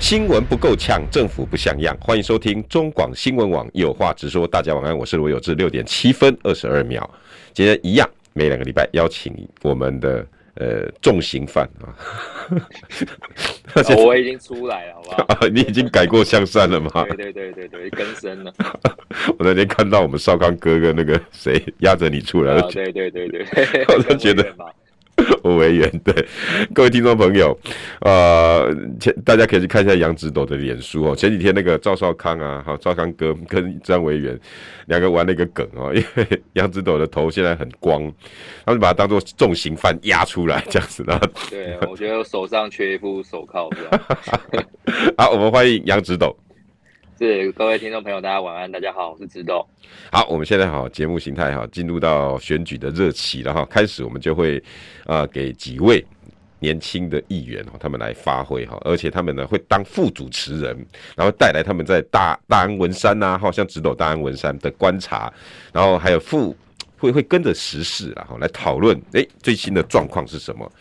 新闻不够呛，政府不像样。欢迎收听中广新闻网有话直说。大家晚安，我是罗有志。六点七分二十二秒，今天一样，每两个礼拜邀请我们的呃重刑犯啊。哦、我已经出来了，好不好？啊、你已经改过向善了吗？对对对对对，更生了。我那天看到我们少康哥哥那个谁压着你出来了，对对对对，我就觉得。我为源对各位听众朋友，呃，前大家可以去看一下杨指斗的脸书哦。前几天那个赵少康啊，好赵康哥 跟张维源两个玩了一个梗哦，因为杨指斗的头现在很光，他们把他当做重刑犯押出来这样子的。对，我觉得我手上缺一副手铐？好，我们欢迎杨指斗。是各位听众朋友，大家晚安，大家好，我是直斗。好，我们现在好节目形态哈，进入到选举的热期了哈，开始我们就会啊、呃、给几位年轻的议员哈，他们来发挥哈，而且他们呢会当副主持人，然后带来他们在大大安文山呐，好像直斗大安文山的观察，然后还有副会会跟着时事然后来讨论，哎，最新的状况是什么？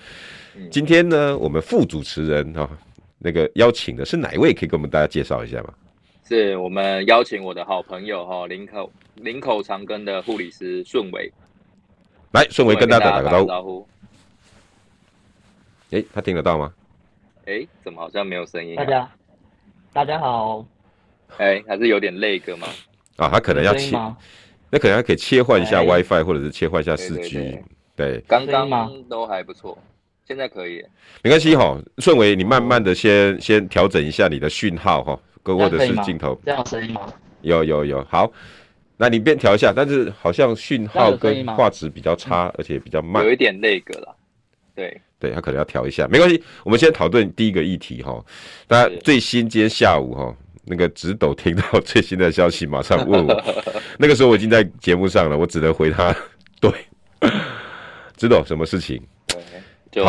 今天呢，我们副主持人哈，那个邀请的是哪一位？可以给我们大家介绍一下吗？是我们邀请我的好朋友哈，林口林口长庚的护理师顺伟，来顺伟跟大家打个招呼。哎，他听得到吗？哎，怎么好像没有声音？大家大家好。哎，还是有点累哥吗？啊，他可能要切，那可能还可以切换一下 WiFi，或者是切换一下四 G。对，刚刚都还不错，现在可以。没关系哈，顺伟，你慢慢的先先调整一下你的讯号哈。或者是镜头，这样声音吗？有有有，好，那你便调一下，但是好像讯号跟画质比较差，而且比较慢，有一点那个了。对对，他可能要调一下，没关系。我们先讨论第一个议题哈。大家最新今天下午哈，那个直斗听到最新的消息，马上问我。那个时候我已经在节目上了，我只能回他。对，直斗什么事情？对，就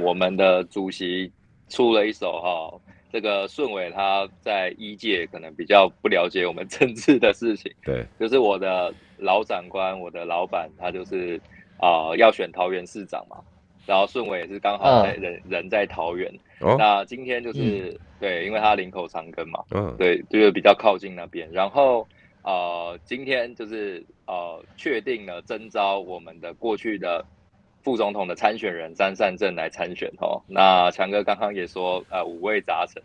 我们的主席出了一首哈。这个顺伟他在一届可能比较不了解我们政治的事情，对，就是我的老长官，我的老板，他就是啊、呃、要选桃园市长嘛，然后顺伟也是刚好在人、嗯、人在桃园，哦、那今天就是、嗯、对，因为他林口长庚嘛，嗯，对，就是比较靠近那边，然后呃今天就是呃确定了征召我们的过去的。副总统的参选人张善政来参选哦，那强哥刚刚也说，呃，五味杂陈，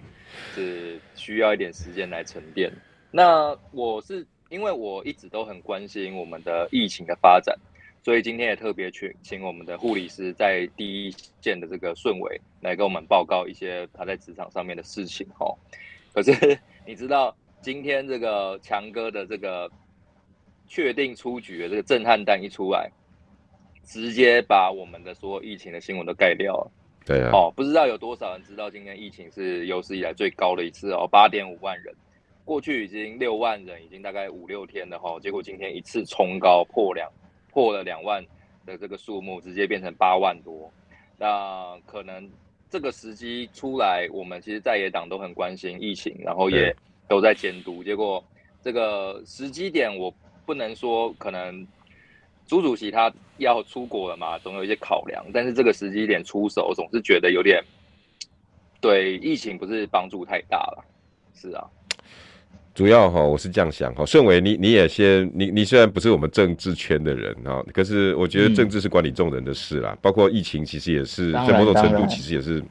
是需要一点时间来沉淀。那我是因为我一直都很关心我们的疫情的发展，所以今天也特别去请我们的护理师在第一线的这个顺伟来跟我们报告一些他在职场上面的事情哦。可是 你知道今天这个强哥的这个确定出局的这个震撼弹一出来。直接把我们的所有疫情的新闻都盖掉了。对啊。哦，不知道有多少人知道今天疫情是有史以来最高的一次哦，八点五万人。过去已经六万人，已经大概五六天了哈、哦，结果今天一次冲高破两，破了两万的这个数目，直接变成八万多。那可能这个时机出来，我们其实在野党都很关心疫情，然后也都在监督。结果这个时机点，我不能说可能。朱主席他要出国了嘛，总有一些考量，但是这个时机点出手，总是觉得有点对疫情不是帮助太大了。是啊，主要哈，我是这样想哈，顺伟你你也先，你你虽然不是我们政治圈的人哈，可是我觉得政治是管理众人的事啦，嗯、包括疫情其实也是在某种程度其实也是。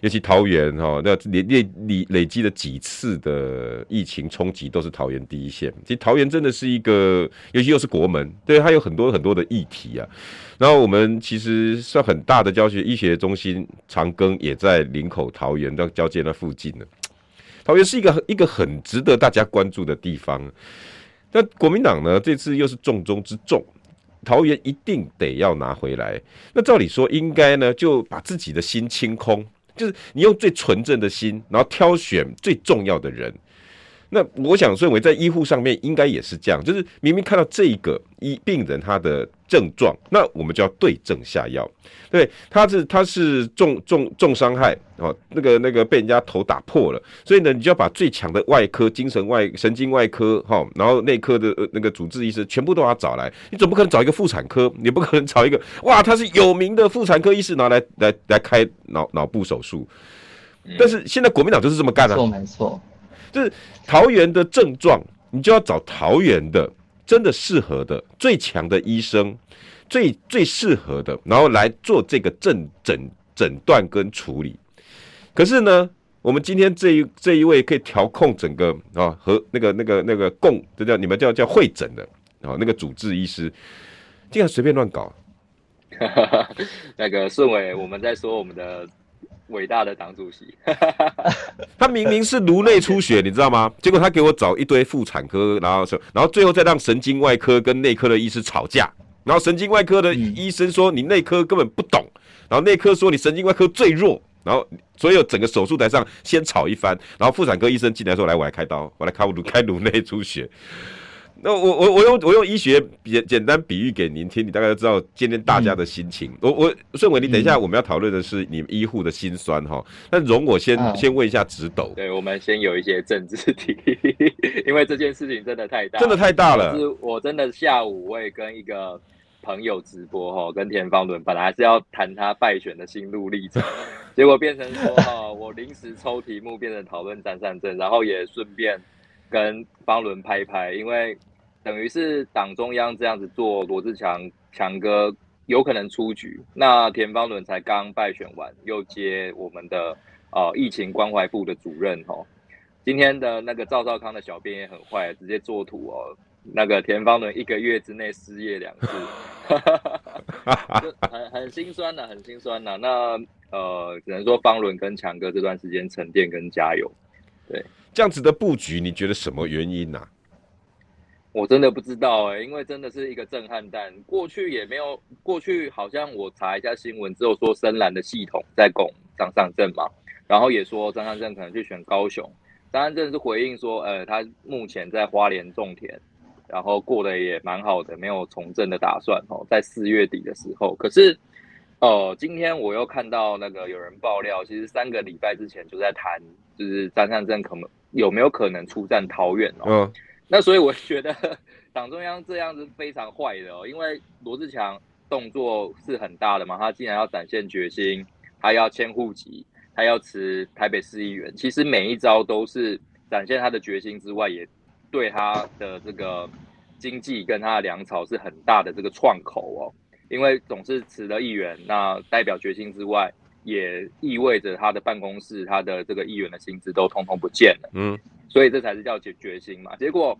尤其桃园哈，那累累累累积了几次的疫情冲击，都是桃园第一线。其实桃园真的是一个，尤其又是国门，对，它有很多很多的议题啊。然后我们其实算很大的教学医学中心长庚也在林口桃园的交界那附近呢。桃园是一个一个很值得大家关注的地方。那国民党呢，这次又是重中之重，桃园一定得要拿回来。那照理说，应该呢就把自己的心清空。就是你用最纯正的心，然后挑选最重要的人，那我想认为在医护上面应该也是这样，就是明明看到这一个医病人他的症状，那我们就要对症下药。对，他是他是重重重伤害哦，那个那个被人家头打破了，所以呢，你就要把最强的外科、精神外、神经外科哈，然后内科的那个主治医师全部都要找来。你总不可能找一个妇产科，你不可能找一个哇，他是有名的妇产科医师，拿来来来开脑脑部手术。但是现在国民党就是这么干的，没错没错。就是桃园的症状，你就要找桃园的真的适合的最强的医生，最最适合的，然后来做这个诊诊诊断跟处理。可是呢，我们今天这一这一位可以调控整个啊和那个那个那个共，这叫你们叫叫会诊的啊那个主治医师，竟然随便乱搞。那个顺伟，我们在说我们的。伟大的党主席，他明明是颅内出血，你知道吗？结果他给我找一堆妇产科，然后说然后最后再让神经外科跟内科的医师吵架，然后神经外科的医生说你内科根本不懂，然后内科说你神经外科最弱，然后所有整个手术台上先吵一番，然后妇产科医生进来说来我来开刀，我来开颅开颅内出血。那我我我用我用医学简简单比喻给您听，你大概就知道今天大家的心情。嗯、我我顺伟，你等一下我们要讨论的是你们医护的心酸哈。那容我先、啊、先问一下直斗，对，我们先有一些政治题，因为这件事情真的太大，真的太大了。是我真的下午我也跟一个朋友直播哈，跟田方伦本来是要谈他败选的心路历程，结果变成说哈，我临时抽题目变成讨论张善政，然后也顺便跟方伦拍拍，因为。等于是党中央这样子做，罗志强强哥有可能出局。那田方伦才刚败选完，又接我们的呃疫情关怀部的主任哦。今天的那个赵少康的小编也很坏，直接作图哦。那个田方伦一个月之内失业两次，很很心酸呐，很心酸呐。那呃，只能说方伦跟强哥这段时间沉淀跟加油。对，这样子的布局，你觉得什么原因呢？我真的不知道哎、因为真的是一个震撼弹。过去也没有，过去好像我查一下新闻，只有说深蓝的系统在拱张善政嘛，然后也说张善政可能去选高雄。张善政是回应说，呃，他目前在花莲种田，然后过得也蛮好的，没有从政的打算哦。在四月底的时候，可是，呃，今天我又看到那个有人爆料，其实三个礼拜之前就在谈，就是张善政可能有没有可能出战桃园哦。那所以我觉得 党中央这样子非常坏的哦，因为罗志强动作是很大的嘛，他既然要展现决心，他要迁户籍，他要辞台北市议员，其实每一招都是展现他的决心之外，也对他的这个经济跟他的粮草是很大的这个创口哦，因为总是辞了议员，那代表决心之外，也意味着他的办公室、他的这个议员的薪资都通通不见了，嗯。所以这才是叫决决心嘛。结果，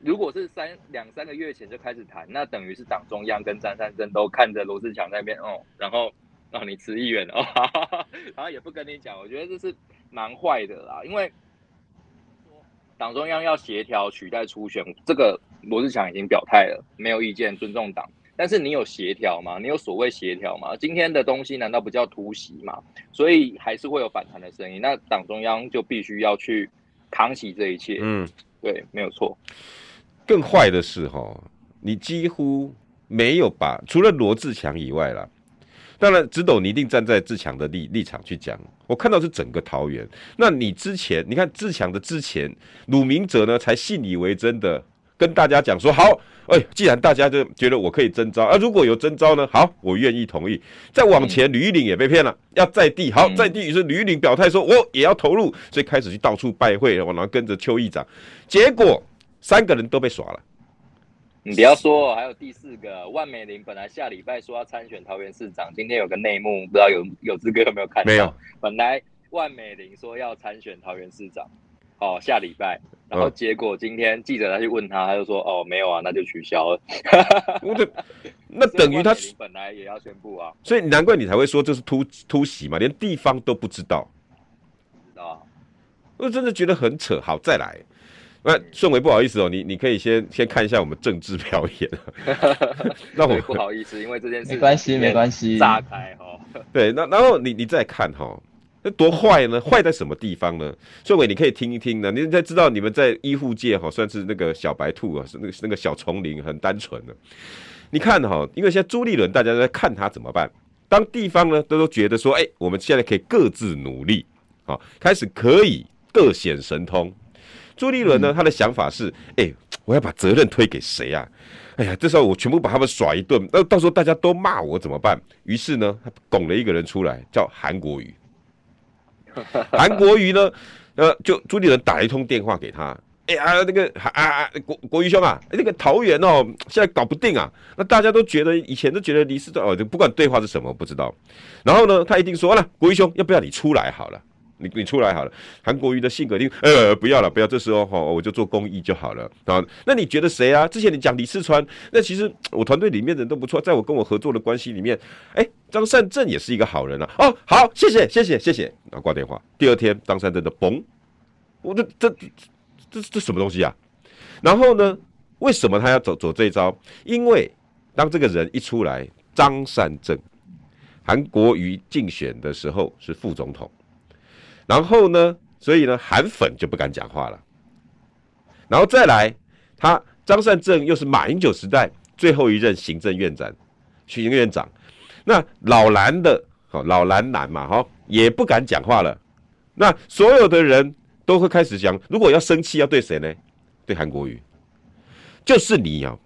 如果是三两三个月前就开始谈，那等于是党中央跟张善政都看着罗志强那边哦，然后让你辞议员哦，然后也不跟你讲。我觉得这是蛮坏的啦，因为党中央要协调取代初选，这个罗志强已经表态了，没有意见，尊重党。但是你有协调吗？你有所谓协调吗？今天的东西难道不叫突袭吗？所以还是会有反弹的声音。那党中央就必须要去。扛起这一切，嗯，对，没有错。更坏的是哈，你几乎没有把除了罗志强以外啦，当然直斗你一定站在志强的立立场去讲。我看到是整个桃园，那你之前你看志强的之前，鲁明哲呢才信以为真的跟大家讲说好。哎，既然大家就觉得我可以征招啊，如果有征招呢，好，我愿意同意。再往前，吕玉玲也被骗了，要在地，好，在地于是吕玉玲表态说，我也要投入，所以开始去到处拜会，然后跟着邱议长，结果三个人都被耍了。你不要说，还有第四个万美玲，本来下礼拜说要参选桃园市长，今天有个内幕，不知道有有志哥有没有看到？没有。本来万美玲说要参选桃园市长。哦，下礼拜，然后结果今天记者他去问他，他就说：“哦，没有啊，那就取消了。”我的，那等于他本来也要宣布啊，所以难怪你才会说这是突突袭嘛，连地方都不知道。知道啊，我真的觉得很扯。好，再来，那顺维不好意思哦，你你可以先先看一下我们政治表演。那我不好意思，因为这件事没关系，没关系，炸开哦。对，那然后你你再看哈。那多坏呢？坏在什么地方呢？顺伟，你可以听一听呢。你应该知道，你们在医护界哈，算是那个小白兔啊，是那个那个小丛林，很单纯的。你看哈，因为现在朱立伦，大家都在看他怎么办。当地方呢，都都觉得说，哎，我们现在可以各自努力，好，开始可以各显神通。朱立伦呢，他的想法是，哎，我要把责任推给谁啊？哎呀，这时候我全部把他们耍一顿，那到时候大家都骂我怎么办？于是呢，他拱了一个人出来，叫韩国瑜。韩国瑜呢，呃，就朱立伦打了一通电话给他，哎呀，那个啊啊，国国瑜兄啊，那个桃园哦，现在搞不定啊。那大家都觉得以前都觉得李市长哦，不管对话是什么，不知道。然后呢，他一定说了，国瑜兄，要不要你出来好了？你你出来好了，韩国瑜的性格一定呃不要了，不要，这时候哈我就做公益就好了啊。那你觉得谁啊？之前你讲李四川，那其实我团队里面的人都不错，在我跟我合作的关系里面，哎，张善政也是一个好人啊。哦，好，谢谢谢谢谢谢，然后挂电话。第二天张善政的嘣，我这这这这这什么东西啊？然后呢，为什么他要走走这一招？因为当这个人一出来，张善政，韩国瑜竞选的时候是副总统。然后呢，所以呢，韩粉就不敢讲话了。然后再来，他张善政又是马英九时代最后一任行政院长，行政院长，那老蓝的，哦老蓝蓝嘛，哈，也不敢讲话了。那所有的人都会开始讲，如果要生气，要对谁呢？对韩国瑜，就是你哦！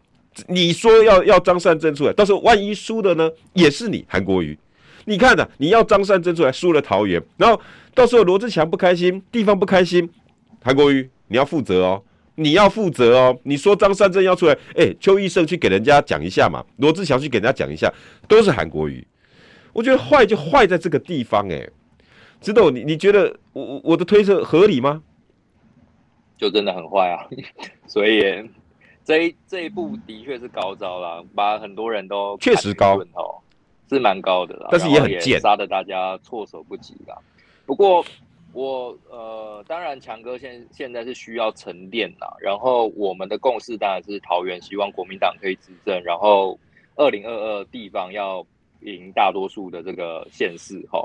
你说要要张善政出来，到时候万一输的呢，也是你韩国瑜。你看呐，你要张善政出来，输了桃园，然后到时候罗志强不开心，地方不开心，韩国瑜你要负责哦，你要负责哦。你说张善政要出来，哎，邱医生去给人家讲一下嘛，罗志祥去给人家讲一下，都是韩国瑜。我觉得坏就坏在这个地方，哎，知道你你觉得我我的推测合理吗？就真的很坏啊，所以这一这一步的确是高招了，把很多人都确实高。是蛮高的啦，但是也很贱，杀的大家措手不及啦。不过我呃，当然强哥现现在是需要沉淀啦。然后我们的共识当然是桃园希望国民党可以执政，然后二零二二地方要赢大多数的这个县市哈。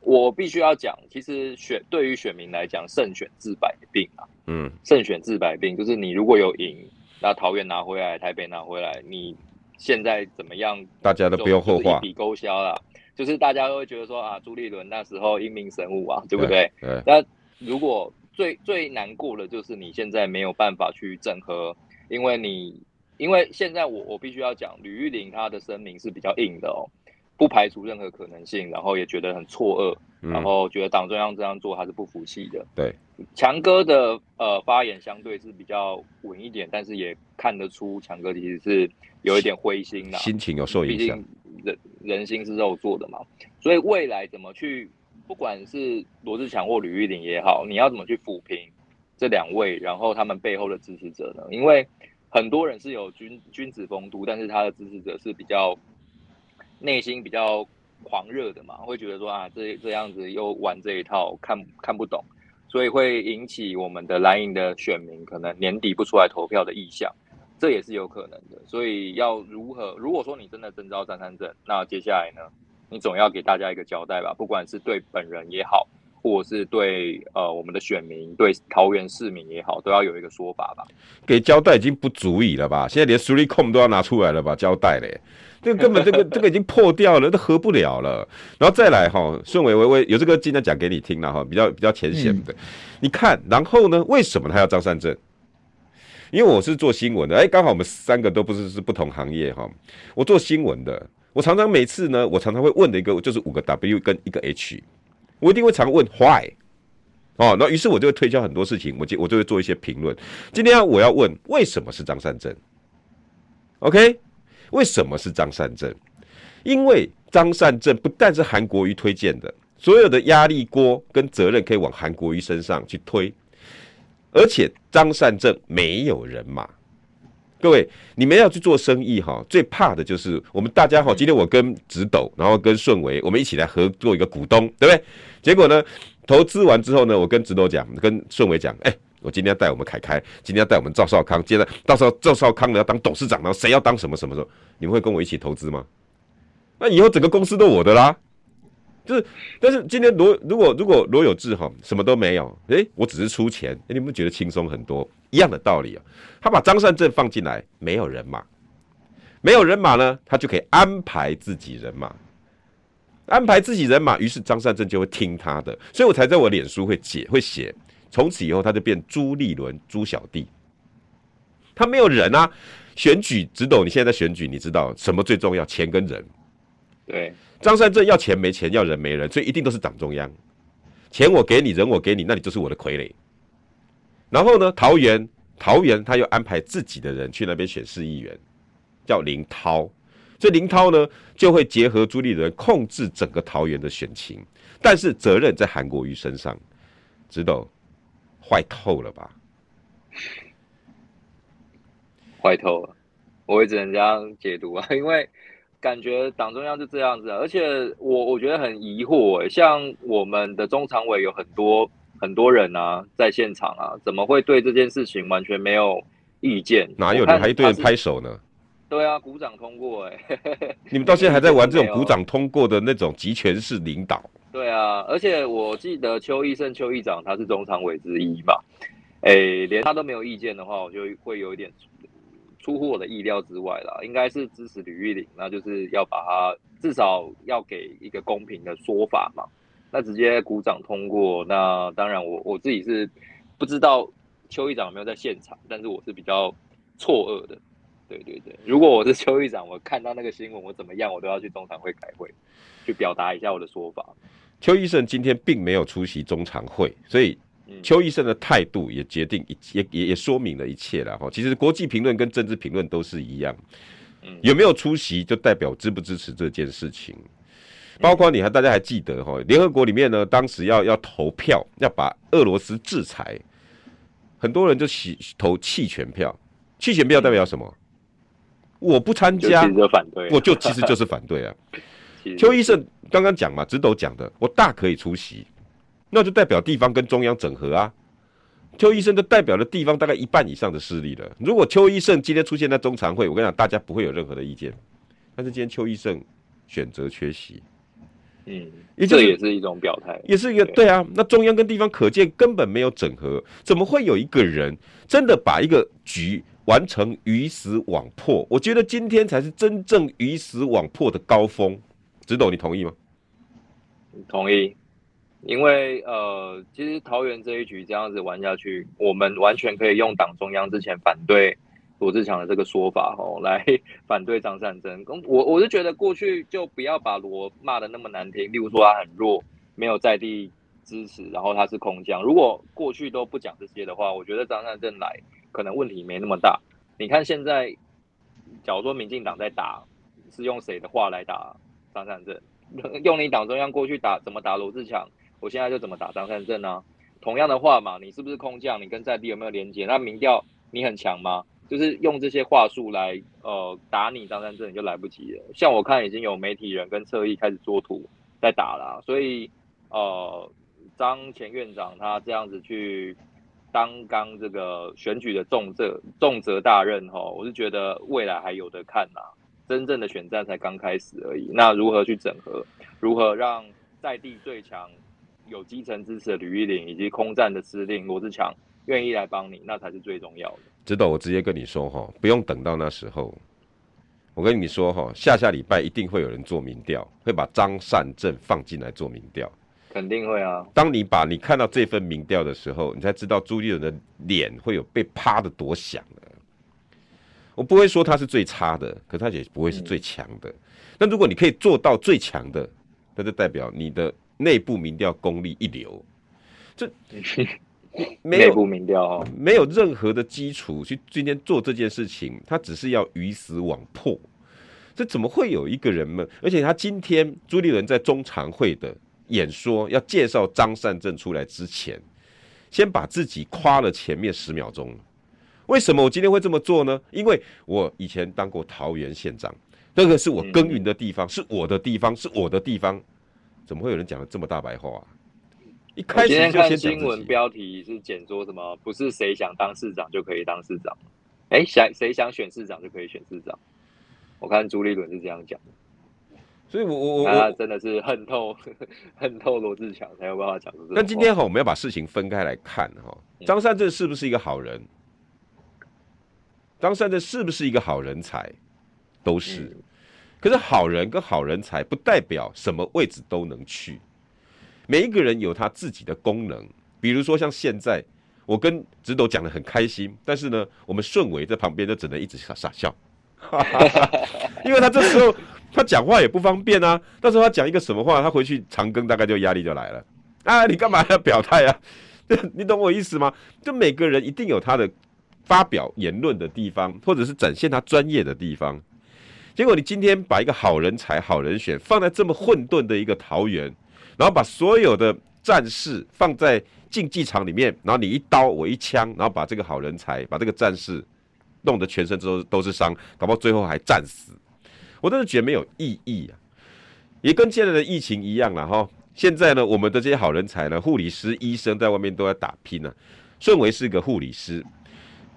我必须要讲，其实选对于选民来讲，胜选治百病啊。嗯，胜选治百病就是你如果有赢，那桃园拿回来，台北拿回来，你。现在怎么样？大家都不用后话，一笔勾销了。就是大家都会觉得说啊，朱立伦那时候英明神武啊，对不对？对。那如果最最难过的就是你现在没有办法去整合，因为你因为现在我我必须要讲，吕玉玲她的声明是比较硬的哦，不排除任何可能性，然后也觉得很错愕，嗯、然后觉得党中央这样做他是不服气的。对。强哥的呃发言相对是比较稳一点，但是也看得出强哥其实是有一点灰心的，心情有受影响。人人心是肉做的嘛，所以未来怎么去，不管是罗志强或吕玉玲也好，你要怎么去抚平这两位，然后他们背后的支持者呢？因为很多人是有君君子风度，但是他的支持者是比较内心比较狂热的嘛，会觉得说啊，这这样子又玩这一套，看看不懂。所以会引起我们的蓝营的选民可能年底不出来投票的意向，这也是有可能的。所以要如何？如果说你真的征召张三镇，那接下来呢？你总要给大家一个交代吧，不管是对本人也好，或者是对呃我们的选民、对桃园市民也好，都要有一个说法吧。给交代已经不足以了吧？现在连 three com 都要拿出来了吧？交代嘞。这个根本这个这个已经破掉了，都合不了了。然后再来哈，顺伟微微有这个今天讲给你听了哈，比较比较浅显的。你看，然后呢，为什么他要张善政？因为我是做新闻的，哎，刚好我们三个都不是是不同行业哈。我做新闻的，我常常每次呢，我常常会问的一个就是五个 W 跟一个 H，我一定会常问 Why 哦。那于是我就会推敲很多事情，我就我就会做一些评论。今天我要问为什么是张善政？OK。为什么是张善政？因为张善政不但是韩国瑜推荐的，所有的压力锅跟责任可以往韩国瑜身上去推，而且张善政没有人马。各位，你们要去做生意哈，最怕的就是我们大家哈。今天我跟直斗，然后跟顺维，我们一起来合作一个股东，对不对？结果呢，投资完之后呢，我跟直斗讲，跟顺维讲，哎、欸。我今天要带我们凯凯，今天要带我们赵少康，接着到时候赵少康呢要当董事长，然后谁要当什么什么时候？你们会跟我一起投资吗？那以后整个公司都我的啦，就是，但是今天罗如果如果罗有志哈什么都没有，诶、我只是出钱，欸、你们觉得轻松很多？一样的道理啊。他把张善政放进来，没有人马，没有人马呢，他就可以安排自己人马，安排自己人马，于是张善政就会听他的，所以我才在我脸书会写会写，从此以后他就变朱立伦朱小弟，他没有人啊。选举只懂你现在在选举，你知道什么最重要？钱跟人。对。张善政要钱没钱，要人没人，所以一定都是党中央。钱我给你，人我给你，那你就是我的傀儡。然后呢，桃园，桃园他又安排自己的人去那边选市议员，叫林涛。这林涛呢，就会结合朱立伦控制整个桃园的选情，但是责任在韩国瑜身上，知道坏透了吧？坏透了，我也只能这样解读啊，因为。感觉党中央是这样子，而且我我觉得很疑惑，像我们的中常委有很多很多人啊，在现场啊，怎么会对这件事情完全没有意见？哪有你还一堆人拍手呢？对啊，鼓掌通过哎！你们到现在还在玩这种鼓掌通过的那种集权式领导？对啊，而且我记得邱奕胜邱议长他是中常委之一嘛，哎，连他都没有意见的话，我就会有一点。出乎我的意料之外啦，应该是支持吕玉玲，那就是要把他至少要给一个公平的说法嘛。那直接鼓掌通过，那当然我我自己是不知道邱议长有没有在现场，但是我是比较错愕的。对对对，如果我是邱议长，我看到那个新闻，我怎么样，我都要去中常会开会，去表达一下我的说法。邱医生今天并没有出席中常会，所以。邱医生的态度也决定一也也也说明了一切了哈。其实国际评论跟政治评论都是一样，有没有出席就代表支不支持这件事情。包括你还大家还记得哈，联合国里面呢，当时要要投票要把俄罗斯制裁，很多人就洗投弃权票。弃权票代表什么？我不参加，我就其实就是反对啊。邱医生刚刚讲嘛，直斗讲的，我大可以出席。那就代表地方跟中央整合啊，邱医生就代表了地方大概一半以上的势力了。如果邱医生今天出现在中常会，我跟你讲，大家不会有任何的意见。但是今天邱医生选择缺席，嗯，这也是一种表态，也是一个对啊。那中央跟地方可见根本没有整合，怎么会有一个人真的把一个局完成鱼死网破？我觉得今天才是真正鱼死网破的高峰。直董，你同意吗？同意。因为呃，其实桃园这一局这样子玩下去，我们完全可以用党中央之前反对罗志强的这个说法哦，来 反对张善政。我我是觉得过去就不要把罗骂得那么难听，例如说他很弱，没有在地支持，然后他是空降。如果过去都不讲这些的话，我觉得张善政来可能问题没那么大。你看现在，假如说民进党在打，是用谁的话来打张善政？用你党中央过去打怎么打罗志强？我现在就怎么打张善政呢？同样的话嘛，你是不是空降？你跟在地有没有连接？那民调你很强吗？就是用这些话术来呃打你张善政，你就来不及了。像我看已经有媒体人跟侧翼开始作图在打了，所以呃张前院长他这样子去担纲这个选举的重责重责大任哈，我是觉得未来还有的看呐，真正的选战才刚开始而已。那如何去整合？如何让在地最强？有基层支持的吕玉玲以及空战的司令罗志强愿意来帮你，那才是最重要的。知道我直接跟你说哈，不用等到那时候。我跟你说哈，下下礼拜一定会有人做民调，会把张善政放进来做民调。肯定会啊。当你把你看到这份民调的时候，你才知道朱立伦的脸会有被啪的多响的。我不会说他是最差的，可他也不会是最强的。那、嗯、如果你可以做到最强的，那就代表你的。内部民调功力一流，这 没有内部民调，没有任何的基础去今天做这件事情，他只是要鱼死网破。这怎么会有一个人呢？而且他今天朱立伦在中常会的演说，要介绍张善政出来之前，先把自己夸了前面十秒钟。为什么我今天会这么做呢？因为我以前当过桃园县长，那个是我耕耘的地方，是我的地方，是我的地方。怎么会有人讲的这么大白话啊？一开始就先新闻标题是简说什么？不是谁想当市长就可以当市长，哎，想谁想选市长就可以选市长？我看朱立伦是这样讲。所以我我我真的是恨透 恨透罗志强才有办法讲出这个。但今天哈，我们要把事情分开来看哈，张善政是不是一个好人？张善政是不是一个好人才？都是。嗯、可是好人跟好人才不代表什么位置都能去。每一个人有他自己的功能，比如说像现在我跟直斗讲得很开心，但是呢，我们顺伟在旁边就只能一直傻傻笑，因为他这时候。他讲话也不方便啊，到时候他讲一个什么话，他回去长庚大概就压力就来了。啊，你干嘛要表态啊？你懂我意思吗？就每个人一定有他的发表言论的地方，或者是展现他专业的地方。结果你今天把一个好人才、好人选放在这么混沌的一个桃园，然后把所有的战士放在竞技场里面，然后你一刀我一枪，然后把这个好人才、把这个战士弄得全身都都是伤，搞不好最后还战死。我真的觉得没有意义啊，也跟现在的疫情一样了哈。现在呢，我们的这些好人才呢，护理师、医生在外面都在打拼呢。顺为是个护理师，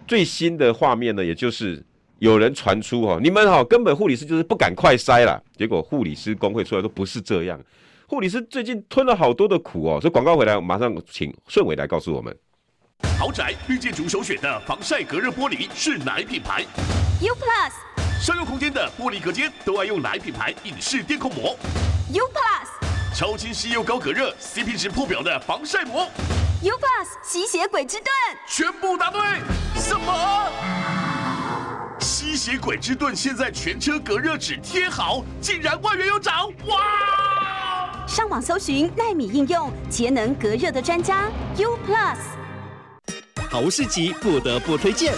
最新的画面呢，也就是有人传出哦，你们哈根本护理师就是不敢快筛啦。结果护理师工会出来说不是这样，护理师最近吞了好多的苦哦。所以广告回来，马上请顺伟来告诉我们。豪宅绿建筑首选的防晒隔热玻璃是哪一品牌？U Plus。商用空间的玻璃隔间都爱用哪一品牌隐式电控膜？U Plus。超清晰又高隔热，CP 值破表的防晒膜？U Plus 吸血鬼之盾。全部答对。什么？吸血鬼之盾现在全车隔热纸贴好，竟然万元有找！哇！上网搜寻纳米应用节能隔热的专家 U Plus。好市集不得不推荐。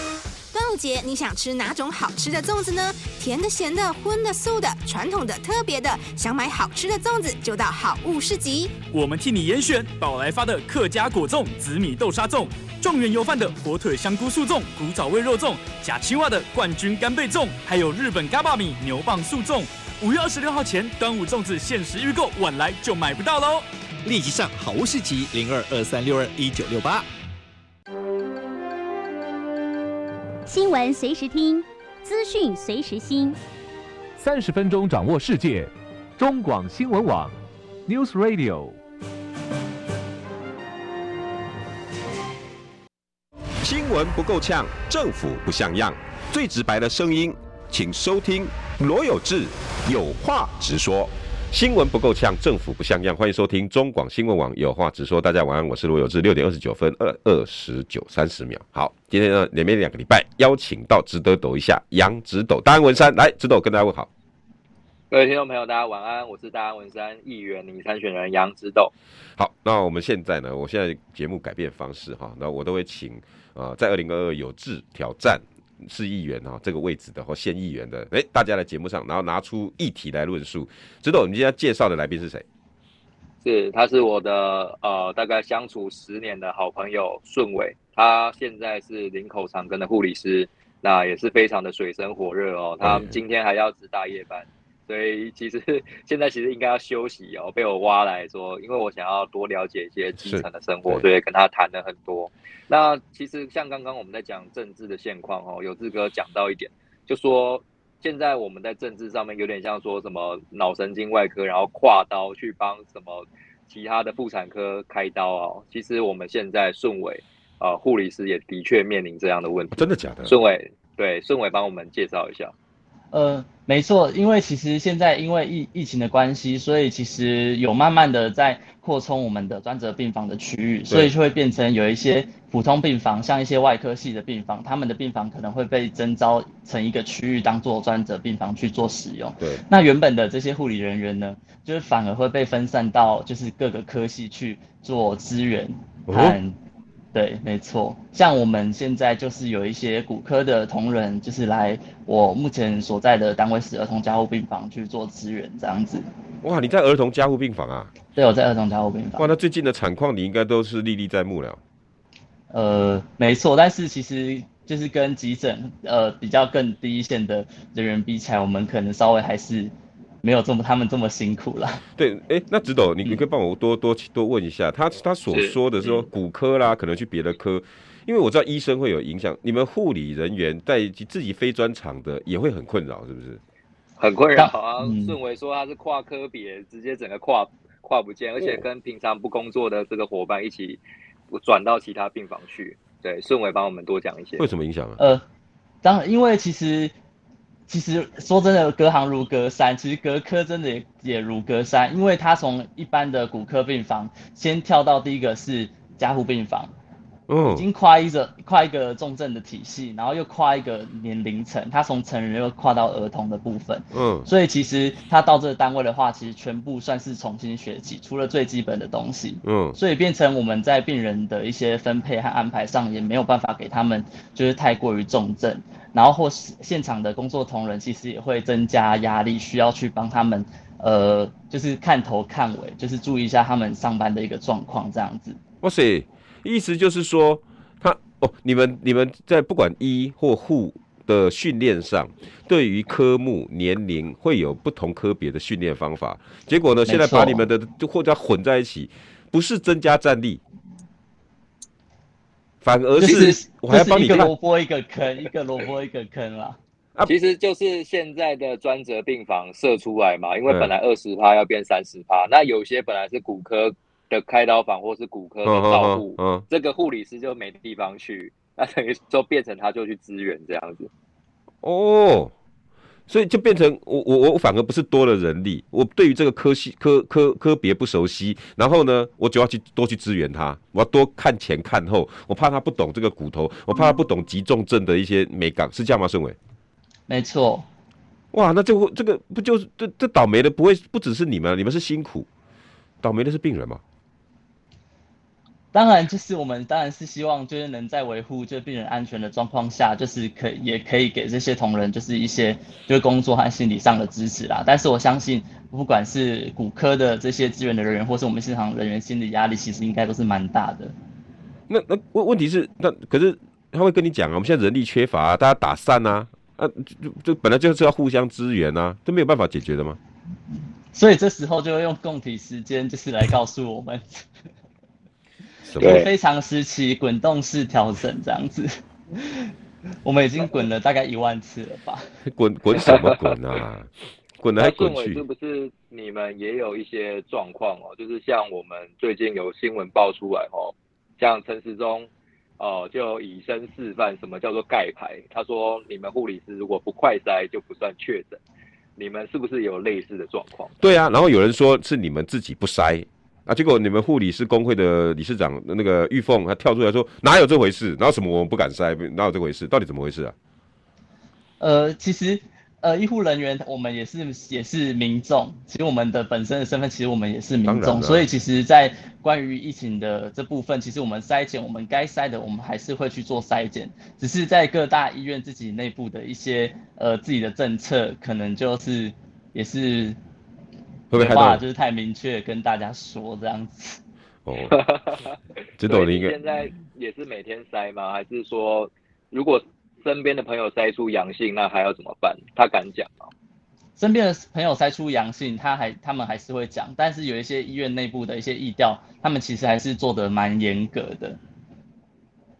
节你想吃哪种好吃的粽子呢？甜的、咸的、荤的、素的、传统的、特别的，想买好吃的粽子就到好物市集。我们替你严选宝来发的客家果粽、紫米豆沙粽，状元油饭的火腿香菇素粽、古早味肉粽，假青蛙的冠军干贝粽，还有日本嘎巴米牛蒡素粽。五月二十六号前，端午粽子限时预购，晚来就买不到喽！立即上好物市集零二二三六二一九六八。新闻随时听，资讯随时新。三十分钟掌握世界，中广新闻网，News Radio。新闻不够呛，政府不像样，最直白的声音，请收听罗有志有话直说。新闻不够呛，政府不像样。欢迎收听中广新闻网，有话直说。大家晚安，我是罗有志。六点二十九分二二十九三十秒。好，今天呢，连绵两个礼拜邀请到值得抖一下杨直斗大安文山来，直斗跟大家问好。各位听众朋友，大家晚安，我是大安文山议员拟参选人杨直斗。好，那我们现在呢，我现在节目改变方式哈，那我都会请啊、呃，在二零二二有志挑战。市议员哦，这个位置的或县议员的，哎，大家来节目上，然后拿出议题来论述。知道我们今天介绍的来宾是谁？是，他是我的呃，大概相处十年的好朋友顺伟，他现在是林口长庚的护理师，那也是非常的水深火热哦。他今天还要值大夜班。所以其实 现在其实应该要休息哦，被我挖来说，因为我想要多了解一些基层的生活，所以跟他谈了很多。那其实像刚刚我们在讲政治的现况哦，有志哥讲到一点，就说现在我们在政治上面有点像说什么脑神经外科，然后跨刀去帮什么其他的妇产科开刀哦。其实我们现在顺伟啊护理师也的确面临这样的问题，真的假的？顺伟对顺伟帮我们介绍一下。呃，没错，因为其实现在因为疫疫情的关系，所以其实有慢慢的在扩充我们的专责病房的区域，所以就会变成有一些普通病房，像一些外科系的病房，他们的病房可能会被征召成一个区域当做专责病房去做使用。对，那原本的这些护理人员呢，就是反而会被分散到就是各个科系去做支援和。哦对，没错，像我们现在就是有一些骨科的同仁，就是来我目前所在的单位是儿童加护病房去做支援，这样子。哇，你在儿童加护病房啊？对，我在儿童加护病房。哇，那最近的产况你应该都是历历在目了。呃，没错，但是其实就是跟急诊呃比较更低一线的人员比起来，我们可能稍微还是。没有这么他们这么辛苦了。对，哎、欸，那直斗，你你可以帮我多多多问一下，他他所说的说骨科啦，可能去别的科，因为我知道医生会有影响，你们护理人员在自己非专长的也会很困扰，是不是？很困扰啊。顺伟说他是跨科别，直接整个跨跨不见，而且跟平常不工作的这个伙伴一起转到其他病房去。对，顺伟帮我们多讲一些。为什么影响啊？呃，当然，因为其实其实说真的，隔行如隔山，其实隔科真的也也如隔山，因为他从一般的骨科病房先跳到第一个是加护病房。已经跨一个跨一个重症的体系，然后又跨一个年龄层，他从成人又跨到儿童的部分。嗯，所以其实他到这个单位的话，其实全部算是重新学习，除了最基本的东西。嗯，所以变成我们在病人的一些分配和安排上，也没有办法给他们就是太过于重症，然后或是现场的工作同仁其实也会增加压力，需要去帮他们呃，就是看头看尾，就是注意一下他们上班的一个状况这样子。哇塞！意思就是说，他哦，你们你们在不管医或护的训练上，对于科目年龄会有不同科别的训练方法。结果呢，现在把你们的就或者混在一起，不是增加战力，反而是我还要帮你一个萝卜一个坑，一个萝卜一个坑啦。啊，其实就是现在的专责病房设出来嘛，因为本来二十趴要变三十趴，那有些本来是骨科。的开刀房或是骨科的照顾，嗯，嗯，这个护理师就没地方去，那等于说变成他就去支援这样子。哦，所以就变成我我我反而不是多了人力，我对于这个科系科科科别不熟悉，然后呢，我就要去多去支援他，我要多看前看后，我怕他不懂这个骨头，我怕他不懂急重症的一些美感，是这样吗？顺伟？没错。哇，那这个这个不就是这这倒霉的不会不只是你们，你们是辛苦，倒霉的是病人吗？当然，就是我们当然是希望，就是能在维护就病人安全的状况下，就是可也可以给这些同仁就是一些就是工作和心理上的支持啦。但是我相信，不管是骨科的这些支援的人员，或是我们现场人员，心理压力其实应该都是蛮大的。那那问问题是，那可是他会跟你讲啊，我们现在人力缺乏啊，大家打散啊，啊就就本来就是要互相支援啊，都没有办法解决的吗？所以这时候就会用供体时间，就是来告诉我们。对，非常时期滚动式调整这样子，我们已经滚了大概一万次了吧？滚滚什么滚啊？滚来滚去。是不是你们也有一些状况哦？就是像我们最近有新闻爆出来哦，像陈时中哦，就以身示范什么叫做盖牌。他说你们护理师如果不快筛就不算确诊，你们是不是有类似的状况？对啊，然后有人说是你们自己不筛。啊！结果你们护理师工会的理事长那个玉凤，他跳出来说哪有这回事？哪有什么我们不敢塞？哪有这回事？到底怎么回事啊？呃，其实呃，医护人员我们也是也是民众，其实我们的本身的身份，其实我们也是民众，所以其实，在关于疫情的这部分，其实我们筛检，我们该筛的，我们还是会去做筛检，只是在各大医院自己内部的一些呃自己的政策，可能就是也是。会不会话就是太明确跟大家说这样子？哦，只懂了一个。现在也是每天筛吗？还是说，如果身边的朋友筛出阳性，那还要怎么办？他敢讲吗？身边的朋友筛出阳性，他还他们还是会讲，但是有一些医院内部的一些疫调，他们其实还是做得蛮严格的。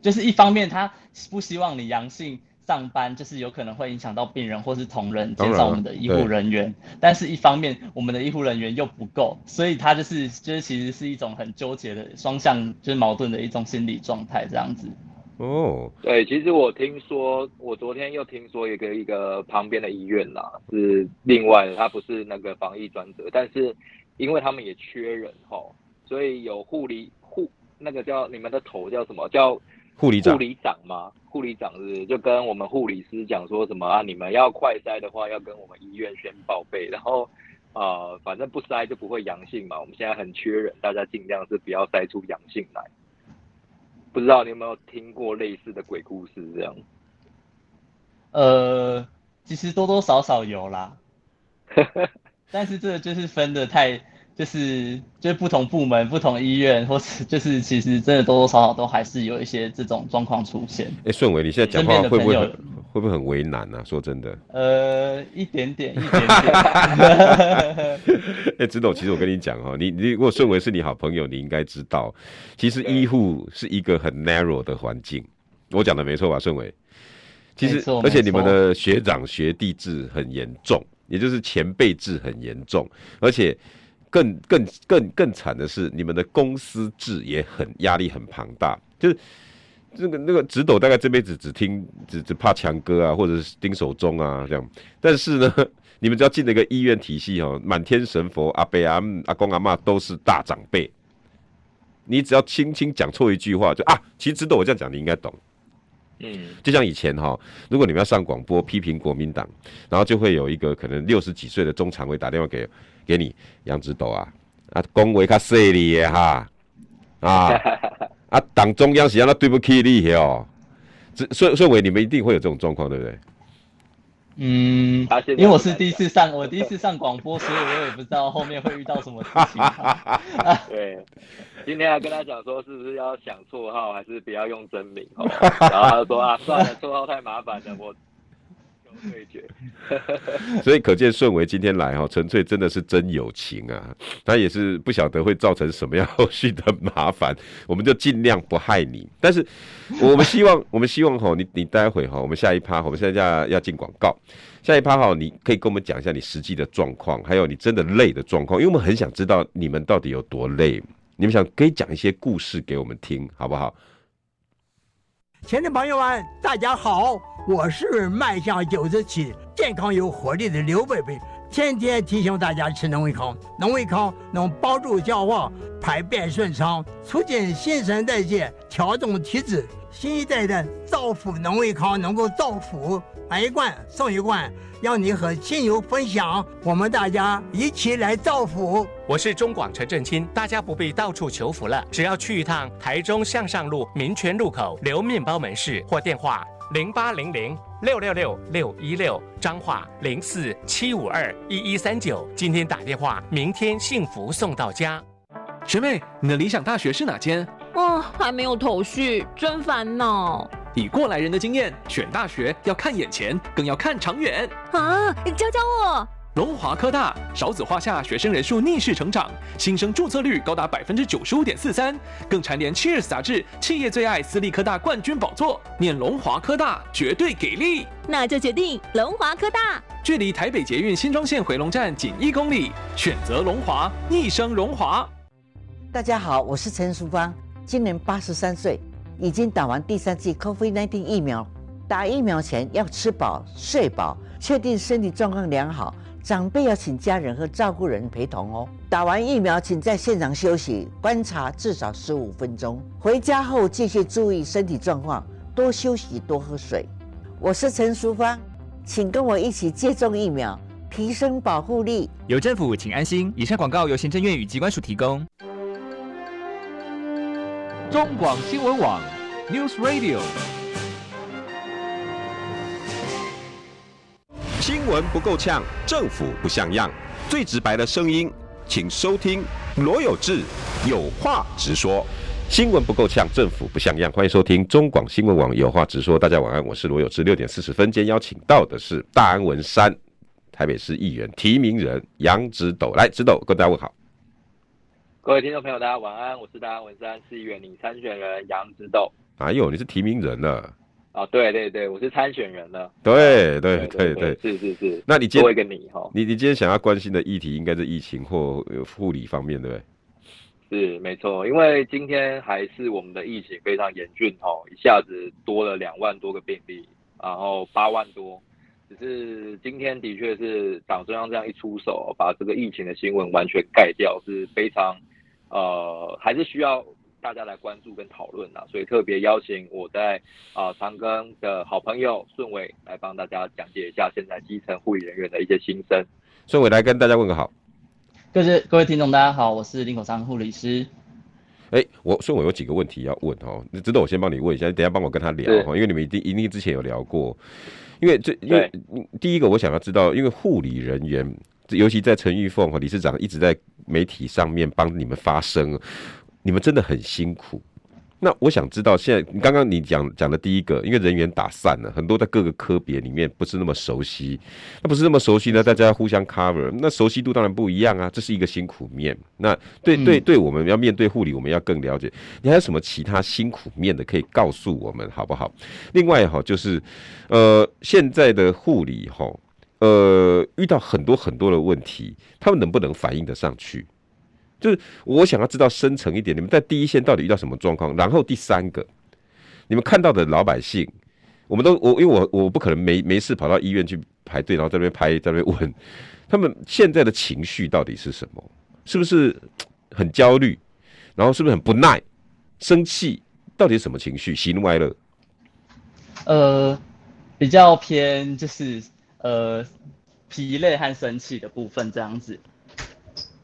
就是一方面，他不希望你阳性。上班就是有可能会影响到病人或是同仁，减少我们的医护人员。但是，一方面我们的医护人员又不够，所以他就是就是其实是一种很纠结的双向，就是矛盾的一种心理状态这样子。哦，对，其实我听说，我昨天又听说一个一个旁边的医院啦，是另外的，他不是那个防疫专责，但是因为他们也缺人哈，所以有护理护那个叫你们的头叫什么叫？护理长，护理长吗？护理长是就跟我们护理师讲说什么啊？你们要快筛的话，要跟我们医院先报备，然后呃，反正不筛就不会阳性嘛。我们现在很缺人，大家尽量是不要筛出阳性来。不知道你有没有听过类似的鬼故事这样？呃，其实多多少少有啦，但是这个就是分的太。就是就是不同部门、不同医院，或是就是其实真的多多少少都还是有一些这种状况出现。哎、欸，顺伟，你现在讲话会不会会不会很为难呢、啊？说真的。呃，一点点，一点点。哎、欸，知道，其实我跟你讲哈，你你如果顺伟是你好朋友，你应该知道，其实医护是一个很 narrow 的环境。我讲的没错吧，顺伟？其实，而且你们的学长学弟制很严重。也就是前辈制很严重，而且更更更更惨的是，你们的公司制也很压力很庞大，就是那个那个直斗大概这辈子只听只只怕强哥啊，或者是丁守中啊这样，但是呢，你们只要进了一个医院体系哦，满天神佛阿伯阿阿公阿嬷都是大长辈，你只要轻轻讲错一句话，就啊，其实直斗我这样讲你应该懂。嗯，就像以前哈，如果你们要上广播批评国民党，然后就会有一个可能六十几岁的中常委打电话给给你杨指导啊，啊，恭维他势利的哈，啊 啊，党中央是让他对不起你哦，这顺顺伟你们一定会有这种状况，对不对？嗯，因为我是第一次上，我第一次上广播，所以我也不知道后面会遇到什么事情。对，今天还跟他讲说，是不是要想绰号，还是不要用真名？然后他就说啊，算了，绰号太麻烦了，我。所以可见顺为今天来哈，纯粹真的是真友情啊！他也是不晓得会造成什么样后续的麻烦，我们就尽量不害你。但是我们希望，我们希望哈，你你待会哈，我们下一趴，我们现在要要进广告，下一趴哈，你可以跟我们讲一下你实际的状况，还有你真的累的状况，因为我们很想知道你们到底有多累。你们想可以讲一些故事给我们听，好不好？亲爱的朋友们，大家好。我是迈向九十七、健康有活力的刘贝贝，天天提醒大家吃农胃康。农胃康能帮助消化、排便顺畅，促进新陈代谢，调整体质。新一代的造福农卫康能够造福，买一罐送一罐，让你和亲友分享。我们大家一起来造福。我是中广陈正清，大家不必到处求福了，只要去一趟台中向上路民权路口留面包门市或电话。零八零零六六六六一六，彰化零四七五二一一三九。今天打电话，明天幸福送到家。学妹，你的理想大学是哪间？哦，还没有头绪，真烦恼。以过来人的经验，选大学要看眼前，更要看长远。啊，你教教我。龙华科大少子化下学生人数逆势成长，新生注册率高达百分之九十五点四三，更蝉联《Cheers》杂志企业最爱私立科大冠军宝座。念龙华科大绝对给力，那就决定龙华科大。距离台北捷运新庄线回龙站仅一公里，选择龙华，一生荣华。大家好，我是陈淑芳，今年八十三岁，已经打完第三剂 COVID-19 疫苗。打疫苗前要吃饱睡饱，确定身体状况良好。长辈要请家人和照顾人陪同哦。打完疫苗，请在现场休息观察至少十五分钟。回家后继续注意身体状况，多休息，多喝水。我是陈淑芳，请跟我一起接种疫苗，提升保护力。有政府，请安心。以上广告由行政院与机关署提供。中广新闻网，News Radio。新闻不够呛，政府不像样，最直白的声音，请收听罗有志有话直说。新闻不够呛，政府不像样，欢迎收听中广新闻网有话直说。大家晚安，我是罗有志。六点四十分，今天邀请到的是大安文山台北市议员提名人杨直斗，来，直斗跟大家问好。各位听众朋友，大家晚安，我是大安文山市议员拟参选人杨直斗。哎呦，你是提名人了。哦，对对对，我是参选人了。对对对对，是是是。那你今天多一个你哈，你你今天想要关心的议题应该是疫情或护理方面，对不对？是没错，因为今天还是我们的疫情非常严峻哈，一下子多了两万多个病例，然后八万多。只是今天的确是党中央这样一出手，把这个疫情的新闻完全盖掉，是非常呃，还是需要。大家来关注跟讨论啊，所以特别邀请我在啊长庚的好朋友顺伟来帮大家讲解一下现在基层护理人员的一些心声。顺伟来跟大家问个好，各位各位听众大家好，我是林口长护理师。哎、欸，我顺伟有几个问题要问哦，你值得我先帮你问一下，你等一下帮我跟他聊哈，因为你们一定一定之前有聊过，因为这因为第一个我想要知道，因为护理人员，尤其在陈玉凤和理事长一直在媒体上面帮你们发声。你们真的很辛苦。那我想知道，现在你刚刚你讲讲的第一个，因为人员打散了，很多在各个科别里面不是那么熟悉。那不是那么熟悉呢，大家互相 cover，那熟悉度当然不一样啊，这是一个辛苦面。那对对对，我们要面对护理，我们要更了解。你还有什么其他辛苦面的可以告诉我们，好不好？另外哈，就是呃，现在的护理哈。呃遇到很多很多的问题，他们能不能反应得上去？就是我想要知道深层一点，你们在第一线到底遇到什么状况？然后第三个，你们看到的老百姓，我们都我因为我我不可能没没事跑到医院去排队，然后在那边拍，在那边问他们现在的情绪到底是什么？是不是很焦虑？然后是不是很不耐、生气？到底什么情绪？喜怒哀乐？呃，比较偏就是呃疲累和生气的部分这样子。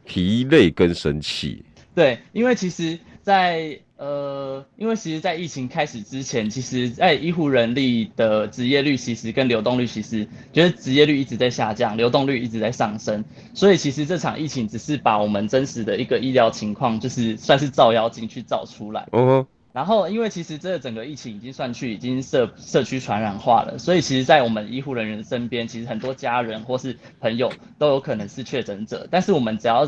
疲累跟生气，对，因为其实在，在呃，因为其实，在疫情开始之前，其实，在医护人力的职业率其实跟流动率其实，觉得职业率一直在下降，流动率一直在上升，所以其实这场疫情只是把我们真实的一个医疗情况，就是算是照妖镜去照出来。哦。然后，因为其实这整个疫情已经算去已经社社区传染化了，所以其实，在我们医护人员身边，其实很多家人或是朋友都有可能是确诊者。但是我们只要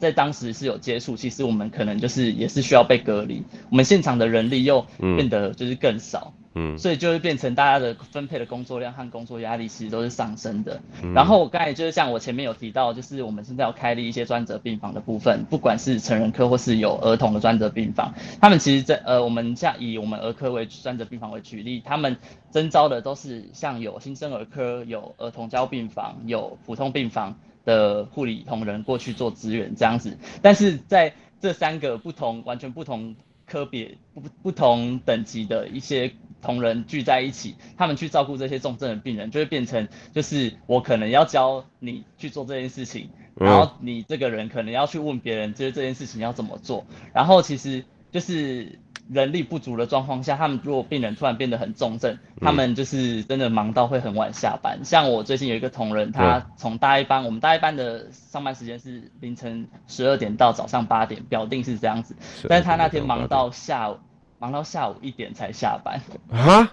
在当时是有接触，其实我们可能就是也是需要被隔离。我们现场的人力又变得就是更少。所以就会变成大家的分配的工作量和工作压力其实都是上升的。嗯、然后我刚才就是像我前面有提到，就是我们现在要开立一些专责病房的部分，不管是成人科或是有儿童的专责病房，他们其实在呃，我们像以我们儿科为专责病房为举例，他们征招的都是像有新生儿科、有儿童交病房、有普通病房的护理同仁过去做支援这样子。但是在这三个不同、完全不同科别、不不同等级的一些。同仁聚在一起，他们去照顾这些重症的病人，就会变成就是我可能要教你去做这件事情，然后你这个人可能要去问别人，就是这件事情要怎么做。然后其实就是人力不足的状况下，他们如果病人突然变得很重症，他们就是真的忙到会很晚下班。像我最近有一个同仁，他从大一班，我们大一班的上班时间是凌晨十二点到早上八点，表定是这样子，但是他那天忙到下午。忙到下午一点才下班啊？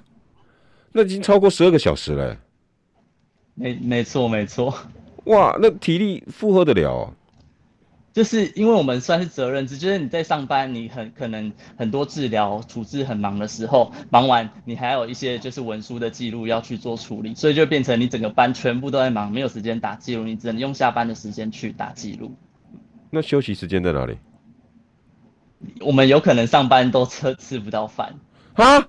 那已经超过十二个小时了。没没错没错。哇，那体力负荷得了哦？就是因为我们算是责任制，就是你在上班，你很可能很多治疗处置很忙的时候，忙完你还有一些就是文书的记录要去做处理，所以就变成你整个班全部都在忙，没有时间打记录，你只能用下班的时间去打记录。那休息时间在哪里？我们有可能上班都吃吃不到饭啊！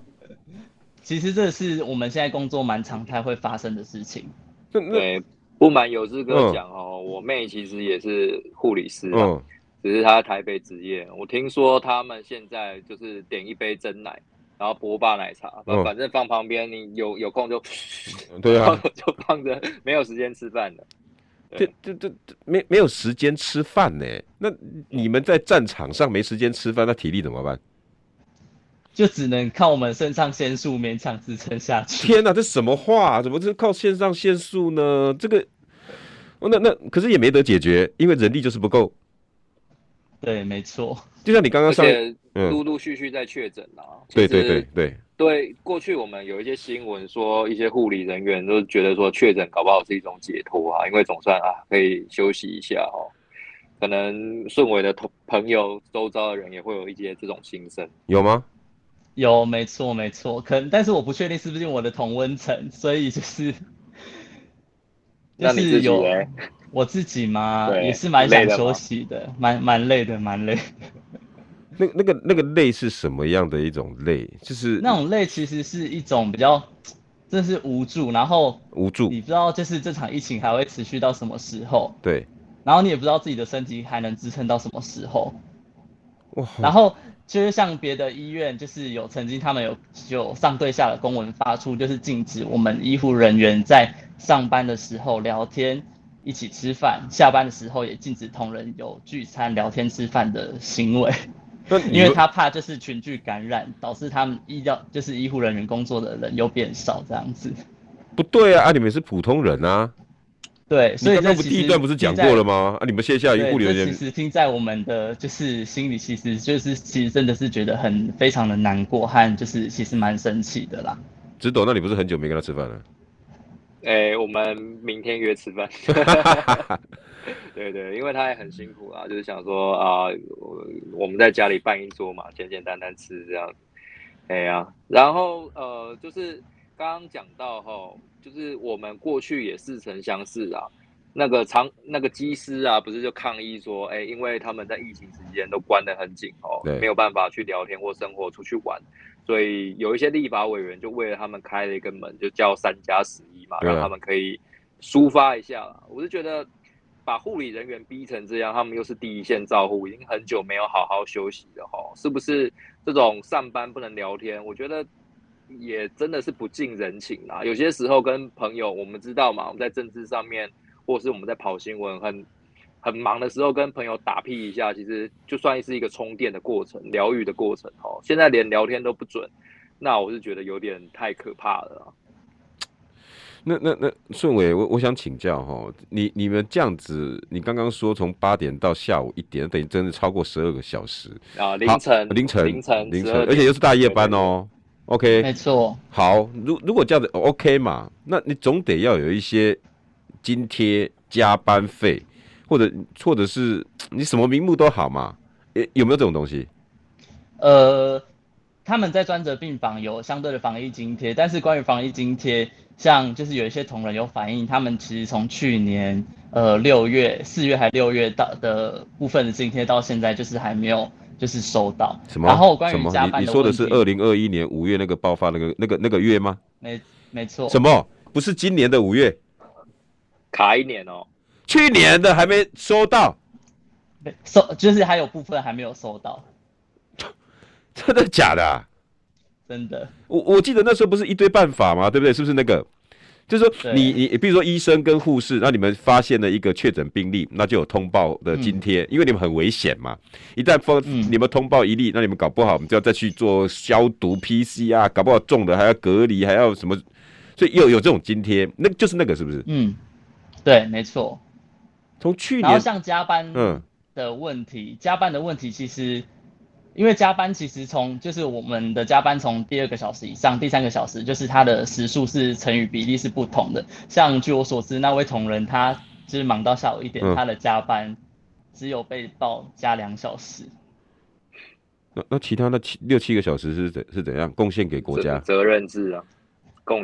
其实这是我们现在工作蛮常态会发生的事情。对，不瞒有志哥讲哦，我妹其实也是护理师啊，只是她在台北职业。我听说他们现在就是点一杯真奶，然后波霸奶茶，反正放旁边，你有有空就 对啊，就放着，没有时间吃饭的。这这这没没有时间吃饭呢？那你们在战场上没时间吃饭，那体力怎么办？就只能靠我们肾上腺素勉强支撑下去。天哪，这什么话？怎么是靠肾上腺素呢？这个，那那可是也没得解决，因为人力就是不够。对，没错。就像你刚刚上，陆陆续续在确诊啊。对对对对。对，过去我们有一些新闻说，一些护理人员都觉得说确诊搞不好是一种解脱啊，因为总算啊可以休息一下哦。可能顺伟的同朋友周遭的人也会有一些这种心声，有吗？有，没错没错，可能但是我不确定是不是我的同温层，所以就是，就是有我自己嘛，也是蛮想休息的，蛮蛮累的，蛮累的。那那个那个累是什么样的一种累？就是那种累，其实是一种比较，真是无助，然后无助，你不知道就是这场疫情还会持续到什么时候？对，然后你也不知道自己的身体还能支撑到什么时候。哇！然后就是像别的医院，就是有曾经他们有有上对下的公文发出，就是禁止我们医护人员在上班的时候聊天、一起吃饭，下班的时候也禁止同仁有聚餐、聊天、吃饭的行为。因为他怕就是群聚感染，导致他们医疗就是医护人员工作的人又变少这样子。不对啊，啊你们是普通人啊。对，所以这第一段不是讲过了吗？啊你们线下医护人员。其实听在我们的就是心里，其实就是其实真的是觉得很非常的难过和就是其实蛮生气的啦。直斗，那你不是很久没跟他吃饭了？哎、欸，我们明天约吃饭。对对，因为他也很辛苦啊，就是想说啊，我们在家里办一桌嘛，简简单单吃这样。哎呀，然后呃，就是刚刚讲到哈，就是我们过去也似曾相识啊。那个长那个机师啊，不是就抗议说，哎、欸，因为他们在疫情时间都关得很紧哦，没有办法去聊天或生活出去玩，所以有一些立法委员就为了他们开了一个门，就叫三加十一嘛，让他们可以抒发一下。我是觉得把护理人员逼成这样，他们又是第一线照护，已经很久没有好好休息了哈，是不是？这种上班不能聊天，我觉得也真的是不近人情啦。有些时候跟朋友，我们知道嘛，我们在政治上面。或是我们在跑新闻很很忙的时候，跟朋友打屁一下，其实就算是一个充电的过程、疗愈的过程哦。现在连聊天都不准，那我是觉得有点太可怕了。那那那顺伟，我我想请教哈，你你们这样子，你刚刚说从八点到下午一点，等于真的超过十二个小时啊，凌晨凌晨凌晨凌晨，而且又是大夜班哦。OK，没错。好，如如果这样子 OK 嘛，那你总得要有一些。津贴、加班费，或者或者是你什么名目都好嘛？诶，有没有这种东西？呃，他们在专责病房有相对的防疫津贴，但是关于防疫津贴，像就是有一些同仁有反映，他们其实从去年呃六月、四月还六月到的部分的津贴，到现在就是还没有就是收到。什么？然后关于加班的你，你说的是二零二一年五月那个爆发那个那个那个月吗？没没错。什么？不是今年的五月？卡一年哦，去年的还没收到，收就是还有部分还没有收到，真的假的啊？真的，我我记得那时候不是一堆办法吗？对不对？是不是那个？就是说你你比如说医生跟护士，那你们发现了一个确诊病例，那就有通报的津贴，嗯、因为你们很危险嘛。一旦封、嗯、你们通报一例，那你们搞不好我们就要再去做消毒 PCR，搞不好重的还要隔离，还要什么？所以又有这种津贴，那就是那个是不是？嗯。对，没错。从去年，然后像加班嗯的问题，嗯、加班的问题其实，因为加班其实从就是我们的加班从第二个小时以上，第三个小时就是它的时数是乘以比例是不同的。像据我所知，那位同仁他就是忙到下午一点，嗯、他的加班只有被报加两小时。那那其他的七六七个小时是怎是怎样贡献给国家？责任制啊。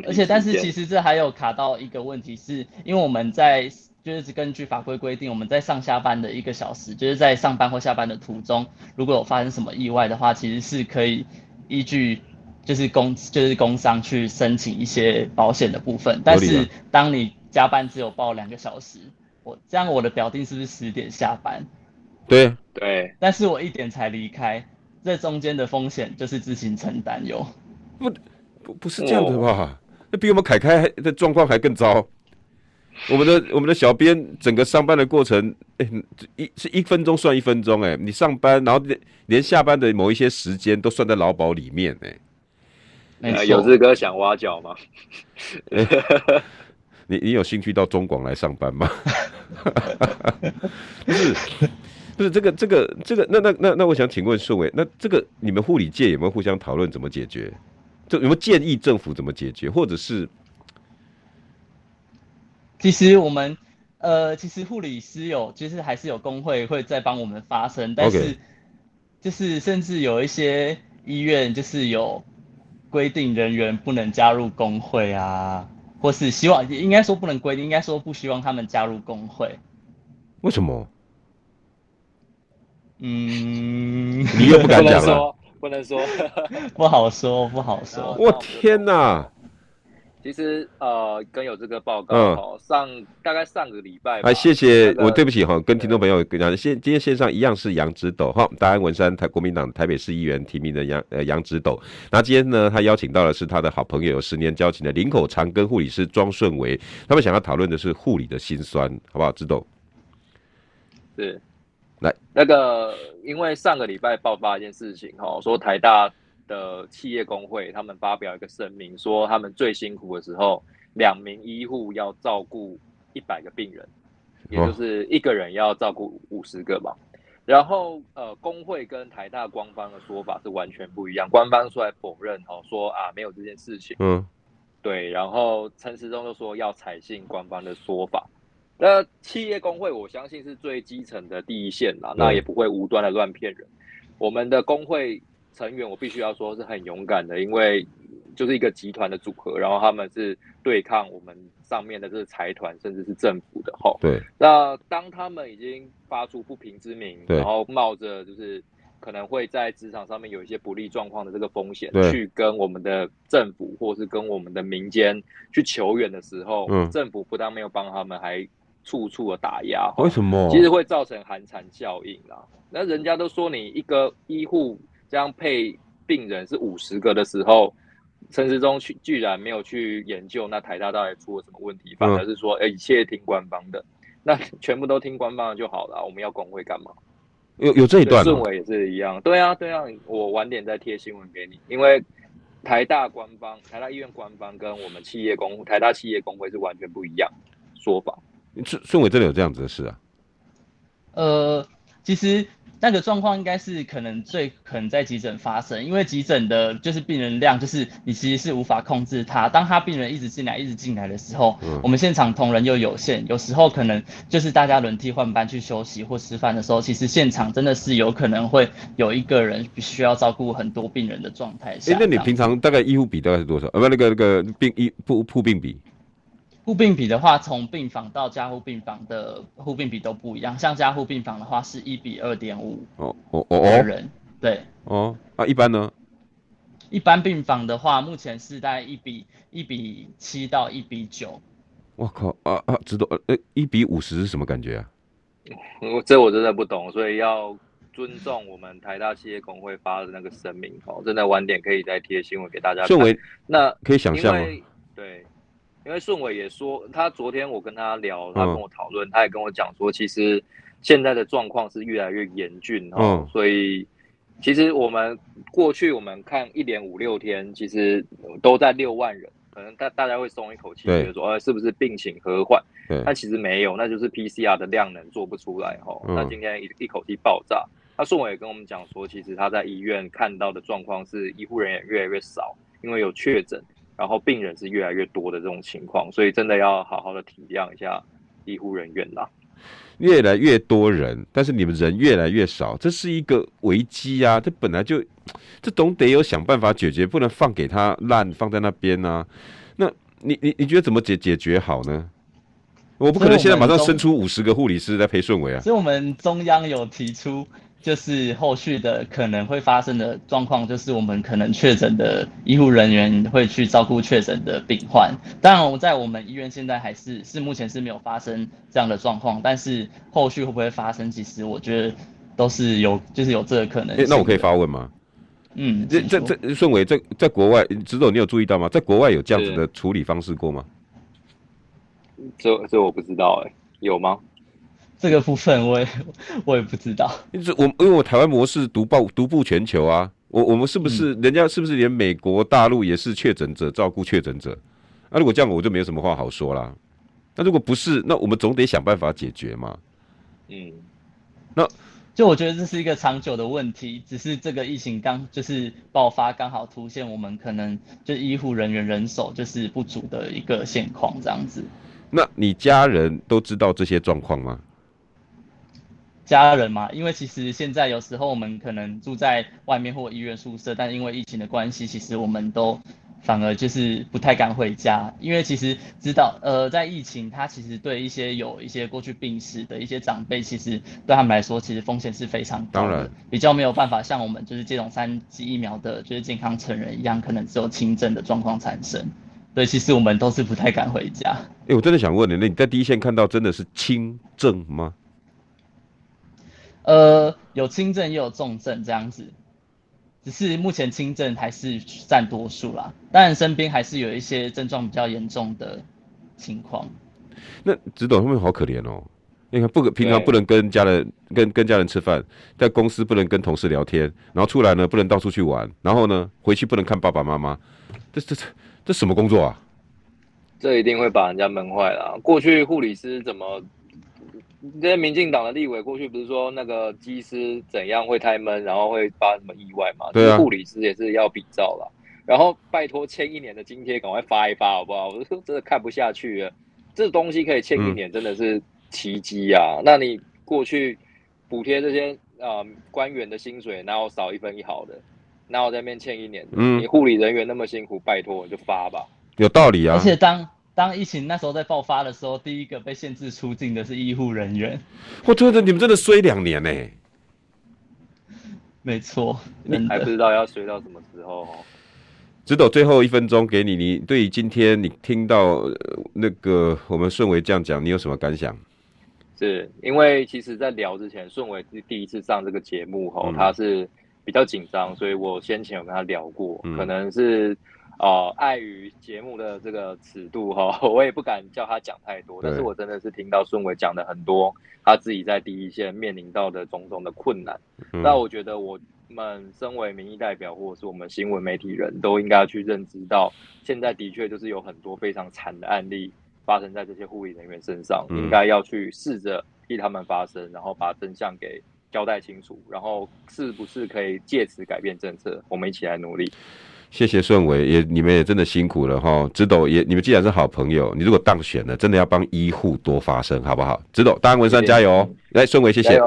而且，但是其实这还有卡到一个问题，是因为我们在就是根据法规规定，我们在上下班的一个小时，就是在上班或下班的途中，如果有发生什么意外的话，其实是可以依据就是工就是工伤去申请一些保险的部分。但是当你加班只有报两个小时，我这样我的表定是不是十点下班？对对。但是我一点才离开，这中间的风险就是自行承担哟。不。不不是这样的吧？那比我们凯凯的状况还更糟。我们的我们的小编整个上班的过程，哎、欸，一是一分钟算一分钟，哎，你上班然后连连下班的某一些时间都算在劳保里面，哎。有志哥想挖角吗？欸、你你有兴趣到中广来上班吗？不是不是这个这个这个，那那那那我想请问顺伟，那这个你们护理界有没有互相讨论怎么解决？就有没有建议政府怎么解决，或者是？其实我们呃，其实护理师有，其实还是有工会会在帮我们发声，但是就是甚至有一些医院就是有规定人员不能加入工会啊，或是希望应该说不能规定，应该说不希望他们加入工会。为什么？嗯，你又不敢讲了。不能说，不 好说，不好说。我天哪！其实呃，跟有这个报告哦，嗯、上大概上个礼拜。哎，谢谢，那个、我对不起哈，跟听众朋友讲，现今天线上一样是杨指斗哈，大安文山台国民党台北市议员提名的杨呃杨指斗。那今天呢，他邀请到的是他的好朋友，有十年交情的林口长庚护理师庄顺维，他们想要讨论的是护理的辛酸，好不好？指斗。是。来，那个，因为上个礼拜爆发一件事情，哈，说台大的企业工会他们发表一个声明，说他们最辛苦的时候，两名医护要照顾一百个病人，也就是一个人要照顾五十个嘛。然后，呃，工会跟台大官方的说法是完全不一样，官方出来否认，哈，说啊没有这件事情，嗯，对。然后陈时中就说要采信官方的说法。那企业工会，我相信是最基层的第一线啦，那也不会无端的乱骗人。我们的工会成员，我必须要说是很勇敢的，因为就是一个集团的组合，然后他们是对抗我们上面的这个财团，甚至是政府的吼。对。那当他们已经发出不平之鸣，对然后冒着就是可能会在职场上面有一些不利状况的这个风险，去跟我们的政府或是跟我们的民间去求援的时候，嗯，政府不但没有帮他们，还处处的打压。为什么？其实会造成寒蝉效应啦。那人家都说你一个医护这样配病人是五十个的时候，陈时中去居然没有去研究那台大到底出了什么问题，反而是说，哎、嗯欸，一切听官方的，那全部都听官方的就好了，我们要工会干嘛？有有这一段，顺伟也是一样，对啊，对啊，我晚点再贴新闻给你，因为台大官方、台大医院官方跟我们企业工台大企业工会是完全不一样说法。顺顺伟真的有这样子的事啊？呃，其实。那个状况应该是可能最可能在急诊发生，因为急诊的就是病人量，就是你其实是无法控制它。当他病人一直进来、一直进来的时候，嗯，我们现场同仁又有限，有时候可能就是大家轮替换班去休息或吃饭的时候，其实现场真的是有可能会有一个人需要照顾很多病人的状态下。哎，那你平常大概医护比大概是多少？呃，不，那个那个病医护护病比。护病比的话，从病房到加护病房的护病比都不一样。像加护病房的话，是一比二点五。哦哦哦哦。人，对。哦，啊，一般呢？一般病房的话，目前是在一比一比七到一比九。我靠啊啊！知道呃，一比五十是什么感觉啊？我这我真的不懂，所以要尊重我们台大企业工会发的那个声明哦。真的晚点可以再贴新闻给大家看。认为那可以想象吗？对。因为顺伟也说，他昨天我跟他聊，他跟我讨论，他也跟我讲说，其实现在的状况是越来越严峻哦，嗯、所以其实我们过去我们看一连五六天，其实都在六万人，可能大大家会松一口气，觉得说，呃，是不是病情和缓？但其实没有，那就是 PCR 的量能做不出来哈。那今天一一口气爆炸，那顺伟也跟我们讲说，其实他在医院看到的状况是医护人员越来越少，因为有确诊。然后病人是越来越多的这种情况，所以真的要好好的体谅一下医护人员啦。越来越多人，但是你们人越来越少，这是一个危机啊！这本来就，这总得有想办法解决，不能放给他烂放在那边啊。那你你你觉得怎么解解决好呢？我不可能现在马上生出五十个护理师来陪顺伟啊。所以我们中央有提出。就是后续的可能会发生的状况，就是我们可能确诊的医护人员会去照顾确诊的病患。当然，我在我们医院现在还是是目前是没有发生这样的状况，但是后续会不会发生，其实我觉得都是有，就是有这个可能性。那我可以发问吗？嗯，这这这顺伟在在国外，执总你有注意到吗？在国外有这样子的处理方式过吗？这这我不知道哎、欸，有吗？这个部分我也我也不知道，我因为我台湾模式独爆独步全球啊，我我们是不是、嗯、人家是不是连美国大陆也是确诊者照顾确诊者？那、啊、如果这样我就没有什么话好说啦。那如果不是，那我们总得想办法解决嘛。嗯，那就我觉得这是一个长久的问题，只是这个疫情刚就是爆发，刚好凸显我们可能就医护人员人手就是不足的一个现况这样子。那你家人都知道这些状况吗？家人嘛，因为其实现在有时候我们可能住在外面或医院宿舍，但因为疫情的关系，其实我们都反而就是不太敢回家，因为其实知道，呃，在疫情，它其实对一些有一些过去病史的一些长辈，其实对他们来说，其实风险是非常高的，当然比较没有办法像我们就是接种三剂疫苗的，就是健康成人一样，可能只有轻症的状况产生。所以其实我们都是不太敢回家。哎、欸，我真的想问你，那你在第一线看到真的是轻症吗？呃，有轻症也有重症这样子，只是目前轻症还是占多数啦。当然身边还是有一些症状比较严重的情况。那执董他们好可怜哦，你看不平常不能跟家人跟跟家人吃饭，在公司不能跟同事聊天，然后出来呢不能到处去玩，然后呢回去不能看爸爸妈妈，这这这这什么工作啊？这一定会把人家闷坏了。过去护理师怎么？这些民进党的立委过去不是说那个机师怎样会太闷，然后会发生什么意外嘛？对啊，护理师也是要比照了。然后拜托签一年的津贴赶快发一发好不好？我说真的看不下去了，这东西可以签一年真的是奇迹啊！嗯、那你过去补贴这些啊、呃、官员的薪水，哪有少一分一毫的？哪有在那边欠一年？嗯，你护理人员那么辛苦，拜托你就发吧。有道理啊。而且当当疫情那时候在爆发的时候，第一个被限制出境的是医护人员。我觉得你们真的衰两年呢、欸。没错，你还不知道要衰到什么时候。哦直斗最后一分钟给你，你对于今天你听到那个我们顺维这样讲，你有什么感想？是因为其实，在聊之前，顺维是第一次上这个节目吼，他是比较紧张，所以我先前有跟他聊过，嗯、可能是。哦，碍于节目的这个尺度 哈，我也不敢叫他讲太多。但是我真的是听到孙伟讲的很多，他自己在第一线面临到的种种的困难。那、嗯、我觉得我们身为民意代表，或者是我们新闻媒体人都应该去认知到，现在的确就是有很多非常惨的案例发生在这些护理人员身上，嗯、应该要去试着替他们发声，然后把真相给交代清楚，然后是不是可以借此改变政策？我们一起来努力。谢谢顺伟，也你们也真的辛苦了哈。直斗也，你们既然是好朋友，你如果当选了，真的要帮医护多发声，好不好？直斗，大安文山加油！来，顺伟，谢谢。